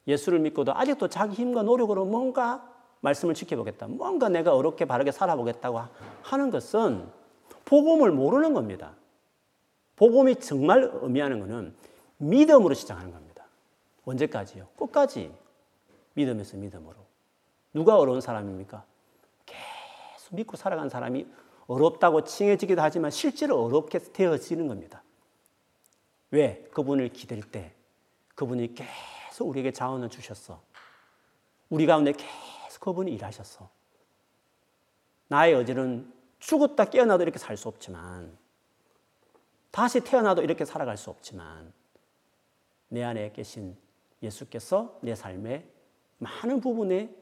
A: 예수를 믿고도 아직도 자기 힘과 노력으로 뭔가 말씀을 지켜보겠다. 뭔가 내가 어렵게 바르게 살아보겠다고 하는 것은 복음을 모르는 겁니다. 복음이 정말 의미하는 것은 믿음으로 시작하는 겁니다. 언제까지요? 끝까지 믿음에서 믿음으로. 누가 어려운 사람입니까? 계속 믿고 살아간 사람이 어렵다고 칭해지기도 하지만 실제로 어렵게 되어지는 겁니다. 왜? 그분을 기댈 때 그분이 계속 우리에게 자원을 주셨어. 우리 가운데 계속 그분이 일하셨어. 나의 어제는 죽었다 깨어나도 이렇게 살 수 없지만, 다시 태어나도 이렇게 살아갈 수 없지만, 내 안에 계신 예수께서 내 삶의 많은 부분에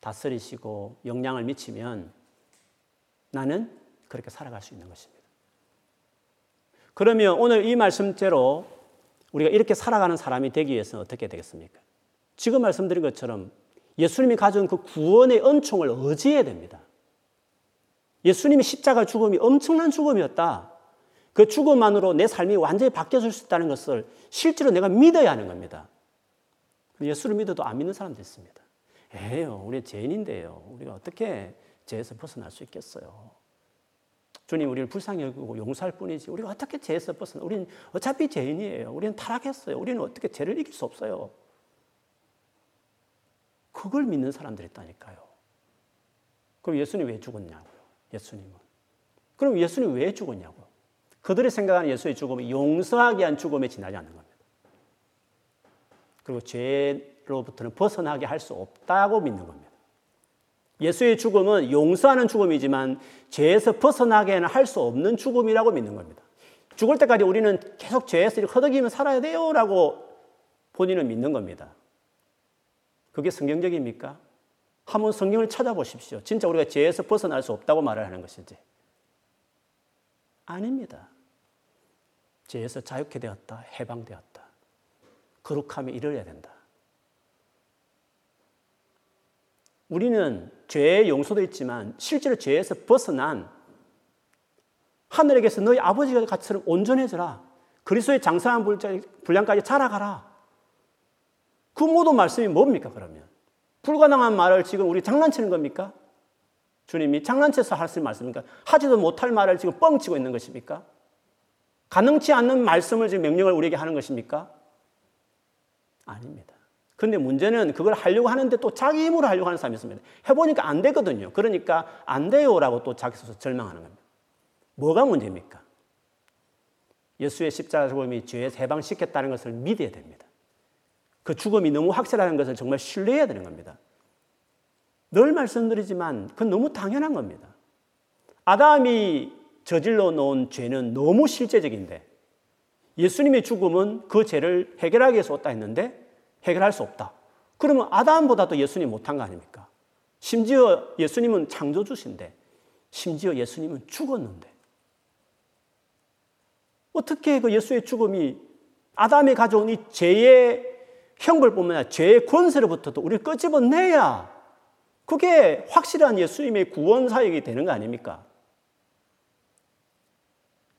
A: 다스리시고 영향을 미치면 나는 그렇게 살아갈 수 있는 것입니다. 그러면 오늘 이 말씀대로 우리가 이렇게 살아가는 사람이 되기 위해서는 어떻게 되겠습니까? 지금 말씀드린 것처럼 예수님이 가진 그 구원의 은총을 의지해야 됩니다. 예수님이 십자가 죽음이 엄청난 죽음이었다. 그 죽음만으로 내 삶이 완전히 바뀌어질 수 있다는 것을 실제로 내가 믿어야 하는 겁니다. 예수를 믿어도 안 믿는 사람도 있습니다. 에요, 우리 죄인인데요. 우리가 어떻게 죄에서 벗어날 수 있겠어요? 주님 우리를 불쌍히 여기고 용서할 뿐이지 우리가 어떻게 죄에서 벗어나? 우리는 어차피 죄인이에요. 우리는 타락했어요. 우리는 어떻게 죄를 이길 수 없어요. 그걸 믿는 사람들이 있다니까요. 그럼 예수님 왜 죽었냐고요? 예수님은. 그럼 예수님 왜 죽었냐고요? 그들이 생각하는 예수의 죽음이 용서하기 위한 죽음에 지나지 않는 겁니다. 그리고 죄로부터는 벗어나게 할 수 없다고 믿는 겁니다. 예수의 죽음은 용서하는 죽음이지만 죄에서 벗어나게는 할 수 없는 죽음이라고 믿는 겁니다. 죽을 때까지 우리는 계속 죄에서 허덕이며 살아야 돼요 라고 본인은 믿는 겁니다. 그게 성경적입니까? 한번 성경을 찾아보십시오. 진짜 우리가 죄에서 벗어날 수 없다고 말을 하는 것인지. 아닙니다. 죄에서 자유케 되었다. 해방되었다. 거룩함에 이르러야 된다. 우리는 죄의 용서도 있지만 실제로 죄에서 벗어난 하늘에게서 너희 아버지가 같이처럼 온전해져라. 그리스도의 장사한 분량까지 자라가라. 그 모든 말씀이 뭡니까, 그러면? 불가능한 말을 지금 우리 장난치는 겁니까? 주님이 장난쳐서 하실 말씀입니까? 하지도 못할 말을 지금 뻥치고 있는 것입니까? 가능치 않는 말씀을 지금 명령을 우리에게 하는 것입니까? 아닙니다. 근데 문제는 그걸 하려고 하는데 또 자기 힘으로 하려고 하는 사람이 있습니다. 해보니까 안 되거든요. 그러니까 안 돼요라고 또 자기 스스로 절망하는 겁니다. 뭐가 문제입니까? 예수의 십자가 죽음이 죄에서 해방시켰다는 것을 믿어야 됩니다. 그 죽음이 너무 확실하는 것을 정말 신뢰해야 되는 겁니다. 늘 말씀드리지만 그건 너무 당연한 겁니다. 아담이 저질러 놓은 죄는 너무 실제적인데 예수님의 죽음은 그 죄를 해결하기 위해서 왔다 했는데 해결할 수 없다. 그러면 아담보다도 예수님 못한 거 아닙니까? 심지어 예수님은 창조주신데 심지어 예수님은 죽었는데 어떻게 그 예수의 죽음이 아담이 가져온 이 죄의 형벌뿐만 아니라 죄의 권세로부터도 우리를 끄집어내야 그게 확실한 예수님의 구원 사역이 되는 거 아닙니까?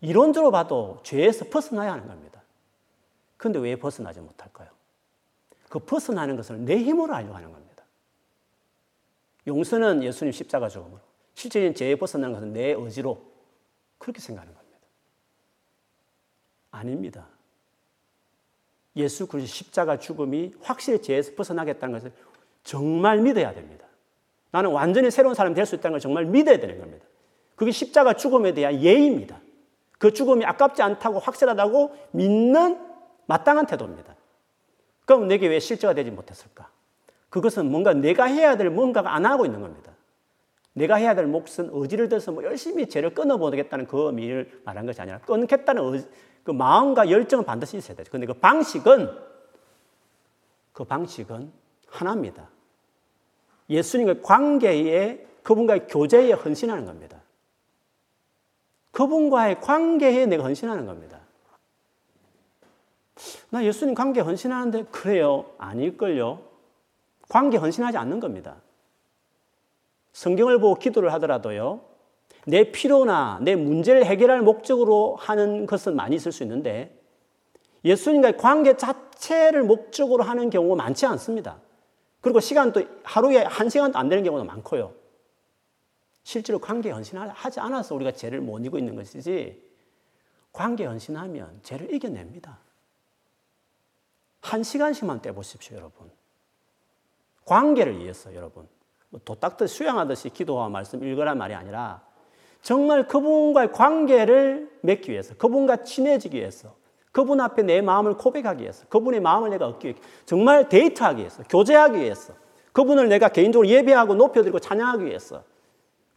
A: 이론적으로 봐도 죄에서 벗어나야 하는 겁니다. 그런데 왜 벗어나지 못할까요? 그 벗어나는 것을 내 힘으로 하려고 하는 겁니다. 용서는 예수님 십자가 죽음으로, 실제인 죄에 벗어나는 것은 내 의지로 그렇게 생각하는 겁니다. 아닙니다. 예수 그리스도 십자가 죽음이 확실히 죄에서 벗어나겠다는 것을 정말 믿어야 됩니다. 나는 완전히 새로운 사람이 될 수 있다는 걸 정말 믿어야 되는 겁니다. 그게 십자가 죽음에 대한 예의입니다. 그 죽음이 아깝지 않다고 확실하다고 믿는 마땅한 태도입니다. 그럼 내게 왜 실제가 되지 못했을까? 그것은 뭔가 내가 해야 될 뭔가가 안 하고 있는 겁니다. 내가 해야 될 몫은 의지를 들어서 뭐 열심히 죄를 끊어보겠다는 그 의미를 말한 것이 아니라 끊겠다는 의지, 그 마음과 열정은 반드시 있어야 되죠. 근데 그 방식은 그 방식은 하나입니다. 예수님의 관계에 그분과의 교제에 헌신하는 겁니다. 그분과의 관계에 내가 헌신하는 겁니다. 나 예수님 관계 헌신하는데 그래요? 아닐걸요? 관계 헌신하지 않는 겁니다. 성경을 보고 기도를 하더라도요, 내 필요나 내 문제를 해결할 목적으로 하는 것은 많이 있을 수 있는데, 예수님과의 관계 자체를 목적으로 하는 경우가 많지 않습니다. 그리고 시간도 하루에 한 시간도 안 되는 경우도 많고요. 실제로 관계 헌신하지 않아서 우리가 죄를 못 이기고 있는 것이지, 관계 헌신하면 죄를 이겨냅니다. 한 시간씩만 떼보십시오, 여러분. 관계를 위해서, 여러분. 뭐 도딱듯 수양하듯이 기도와 말씀 읽으란 말이 아니라 정말 그분과의 관계를 맺기 위해서, 그분과 친해지기 위해서, 그분 앞에 내 마음을 고백하기 위해서, 그분의 마음을 내가 얻기 위해서, 정말 데이트하기 위해서, 교제하기 위해서, 그분을 내가 개인적으로 예배하고 높여드리고 찬양하기 위해서,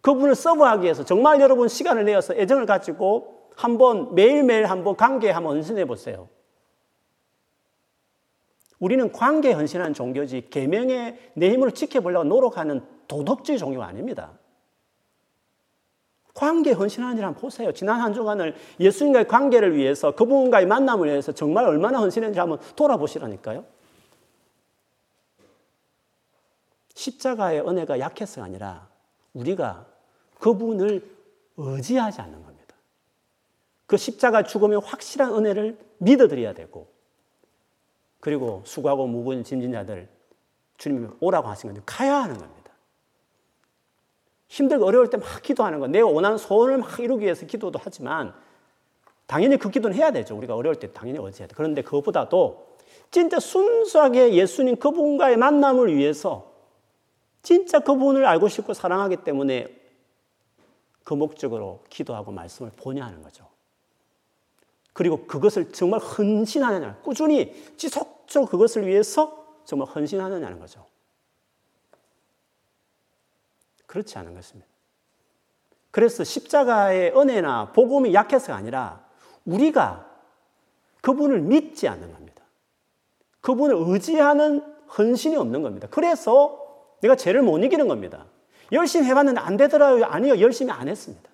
A: 그분을 서브하기 위해서 정말 여러분 시간을 내어서 애정을 가지고 한번 매일매일 한번 관계에 한번 헌신해 보세요. 우리는 관계에 헌신하는 종교지 계명의 내 힘으로 지켜보려고 노력하는 도덕주의 종교가 아닙니다. 관계 헌신하는 일 한번 보세요. 지난 한 주간을 예수님과의 관계를 위해서 그분과의 만남을 위해서 정말 얼마나 헌신했는지 한번 돌아보시라니까요. 십자가의 은혜가 약해서가 아니라 우리가 그분을 의지하지 않는 겁니다. 그 십자가 죽음의 확실한 은혜를 믿어드려야 되고 그리고 수고하고 무거운 짐진 자들 주님이 오라고 하신 건데 가야 하는 겁니다. 힘들고 어려울 때 막 기도하는 거, 내 원하는 소원을 막 이루기 위해서 기도도 하지만 당연히 그 기도는 해야 되죠. 우리가 어려울 때 당연히 어찌해야 돼. 그런데 그것보다도 진짜 순수하게 예수님 그분과의 만남을 위해서 진짜 그분을 알고 싶고 사랑하기 때문에 그 목적으로 기도하고 말씀을 보냐 하는 거죠. 그리고 그것을 정말 헌신하느냐, 꾸준히 지속적으로 그것을 위해서 정말 헌신하느냐는 거죠. 그렇지 않은 것입니다. 그래서 십자가의 은혜나 복음이 약해서가 아니라 우리가 그분을 믿지 않는 겁니다. 그분을 의지하는 헌신이 없는 겁니다. 그래서 내가 죄를 못 이기는 겁니다. 열심히 해봤는데 안 되더라고요. 아니요. 열심히 안 했습니다.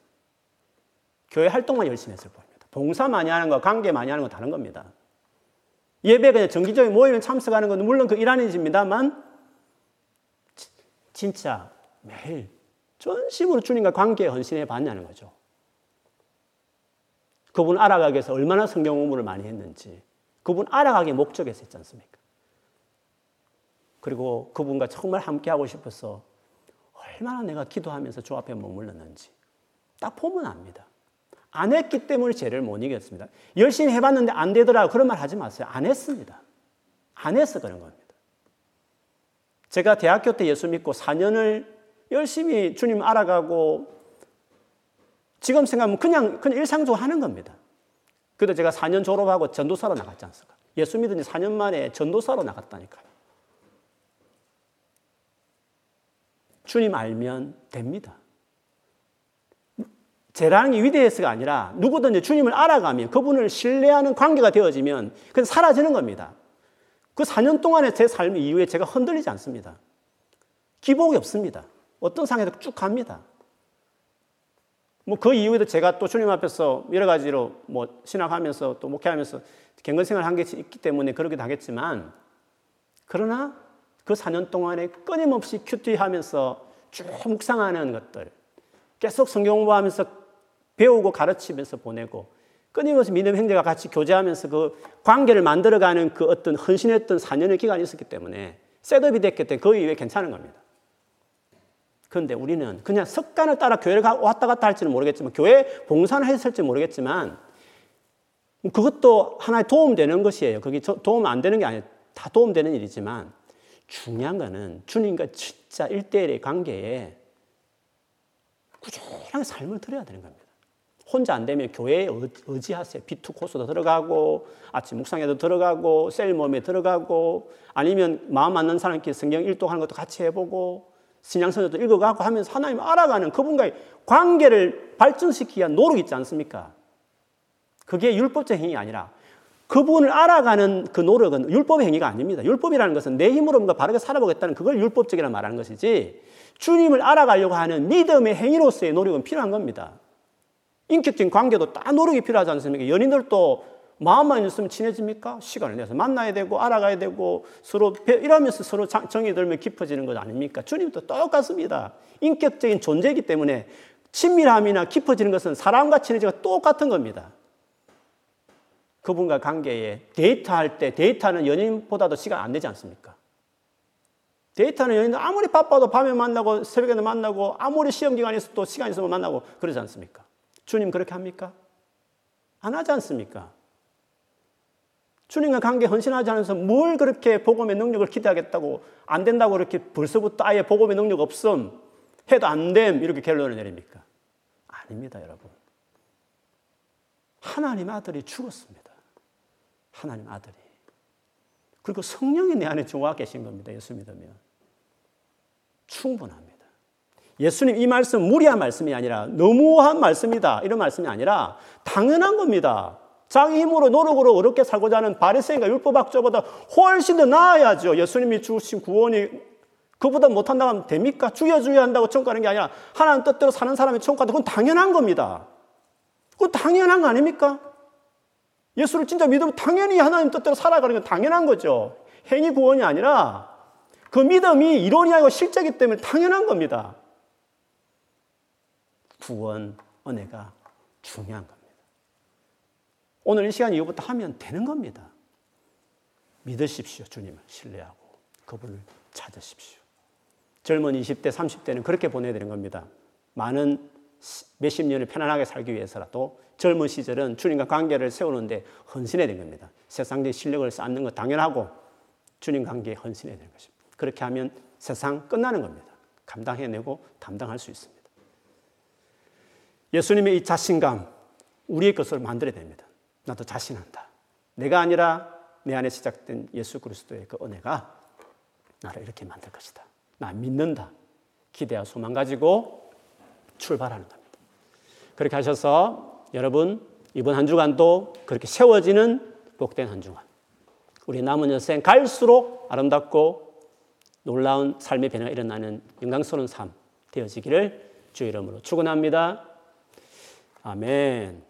A: 교회 활동만 열심히 했을 뿐입니다. 봉사 많이 하는 거, 관계 많이 하는 거 다른 겁니다. 예배 그냥 정기적인 모임에 참석하는 건 물론 그 일환이집니다만 진짜 매일 전심으로 주님과 관계에 헌신해 봤냐는 거죠. 그분 알아가기 위해서 얼마나 성경 공부를 많이 했는지, 그분 알아가기 목적에서 했지 않습니까? 그리고 그분과 정말 함께하고 싶어서 얼마나 내가 기도하면서 주 앞에 머물렀는지 딱 보면 압니다. 안 했기 때문에 죄를 못 이겼습니다. 열심히 해봤는데 안 되더라 그런 말 하지 마세요. 안 했습니다. 안 해서 그런 겁니다. 제가 대학교 때 예수 믿고 4년을 열심히 주님 알아가고 지금 생각하면 그냥, 그냥 일상적으로 하는 겁니다. 그래도 제가 4년 졸업하고 전도사로 나갔지 않습니까? 예수 믿은 지 4년 만에 전도사로 나갔다니까요. 주님 알면 됩니다. 제랑이 위대해서가 아니라 누구든지 주님을 알아가면 그분을 신뢰하는 관계가 되어지면 그건 사라지는 겁니다. 그 4년 동안의 제 삶 이후에 제가 흔들리지 않습니다. 기복이 없습니다. 어떤 상에도 쭉 갑니다. 뭐 그 이후에도 제가 또 주님 앞에서 여러 가지로 뭐 신학하면서 또 목회하면서 갱근 생활 한게 있기 때문에 그러기도 하겠지만 그러나 그 4년 동안에 끊임없이 큐티하면서 쭉 묵상하는 것들 계속 성경 공부하면서 배우고 가르치면서 보내고 끊임없이 믿음 행제가 같이 교제하면서 그 관계를 만들어가는 그 어떤 헌신했던 4년의 기간이 있었기 때문에 셋업이 됐기 때문에 그 이후에 괜찮은 겁니다. 그런데 우리는 그냥 습관을 따라 교회를 왔다 갔다 할지는 모르겠지만 교회 봉사를 했을지 모르겠지만 그것도 하나의 도움되는 것이에요. 그게 도움 안 되는 게 아니에요. 다 도움되는 일이지만 중요한 거는 주님과 진짜 일대일의 관계에 꾸준하게 삶을 들여야 되는 겁니다. 혼자 안 되면 교회에 의지하세요. 비투 코스도 들어가고 아침 묵상에도 들어가고 셀몸에 들어가고 아니면 마음 맞는 사람끼리 성경 일독하는 것도 같이 해보고 신앙서도 읽어가고 하면서 하나님 알아가는 그분과의 관계를 발전시키기 위한 노력이 있지 않습니까? 그게 율법적 행위 아니라 그분을 알아가는 그 노력은 율법의 행위가 아닙니다. 율법이라는 것은 내 힘으로 뭔가 바르게 살아보겠다는 그걸 율법적이라 말하는 것이지 주님을 알아가려고 하는 믿음의 행위로서의 노력은 필요한 겁니다. 인격적인 관계도 다 노력이 필요하지 않습니까? 연인들도 마음만 있으면 친해집니까? 시간을 내서 만나야 되고 알아가야 되고 서로 이러면서 서로 정이 들면 깊어지는 것 아닙니까? 주님도 똑같습니다. 인격적인 존재이기 때문에 친밀함이나 깊어지는 것은 사람과 친해지가 똑같은 겁니다. 그분과 관계에 데이트할 때 데이트하는 연인보다도 시간 안 되지 않습니까? 데이트하는 연인은 아무리 바빠도 밤에 만나고 새벽에도 만나고 아무리 시험 기간에 서도 시간 있으면 만나고 그러지 않습니까? 주님 그렇게 합니까? 안 하지 않습니까? 주님과 관계 헌신하지 않아서 뭘 그렇게 복음의 능력을 기대하겠다고 안 된다고 그렇게 벌써부터 아예 복음의 능력 없음 해도 안 됨 이렇게 결론을 내립니까? 아닙니다 여러분. 하나님 아들이 죽었습니다. 하나님 아들이. 그리고 성령이 내 안에 좋아 계신 겁니다. 예수 믿으면. 충분합니다. 예수님 이 말씀 무리한 말씀이 아니라 너무한 말씀이다. 이런 말씀이 아니라 당연한 겁니다. 자기 힘으로 노력으로 어렵게 살고자 하는 바리새인과 율법학자보다 훨씬 더 나아야죠. 예수님이 주신 구원이 그보다 못한다고 하면 됩니까? 죽여줘야 한다고 천국가는 게 아니라 하나님 뜻대로 사는 사람이 가다 그건 당연한 겁니다. 그건 당연한 거 아닙니까? 예수를 진짜 믿으면 당연히 하나님 뜻대로 살아가는 건 당연한 거죠. 행위 구원이 아니라 그 믿음이 이론이 아니고 실제이기 때문에 당연한 겁니다. 구원, 은혜가 중요한 겁니다. 오늘 이 시간 이후부터 하면 되는 겁니다. 믿으십시오. 주님을 신뢰하고 그분을 찾으십시오. 젊은 20대, 30대는 그렇게 보내야 되는 겁니다. 많은 몇십 년을 편안하게 살기 위해서라도 젊은 시절은 주님과 관계를 세우는데 헌신해야 되는 겁니다. 세상적인 실력을 쌓는 것 당연하고 주님 관계에 헌신해야 되는 것입니다. 그렇게 하면 세상 끝나는 겁니다. 감당해내고 담당할 수 있습니다. 예수님의 이 자신감, 우리의 것을 만들어야 됩니다. 나도 자신한다. 내가 아니라 내 안에 시작된 예수 그리스도의 그 은혜가 나를 이렇게 만들 것이다. 나 믿는다. 기대와 소망 가지고 출발하는 겁니다. 그렇게 하셔서 여러분 이번 한 주간도 그렇게 세워지는 복된 한 주간. 우리 남은 여생 갈수록 아름답고 놀라운 삶의 변화가 일어나는 영광스러운 삶 되어지기를 주 이름으로 축원합니다. 아멘.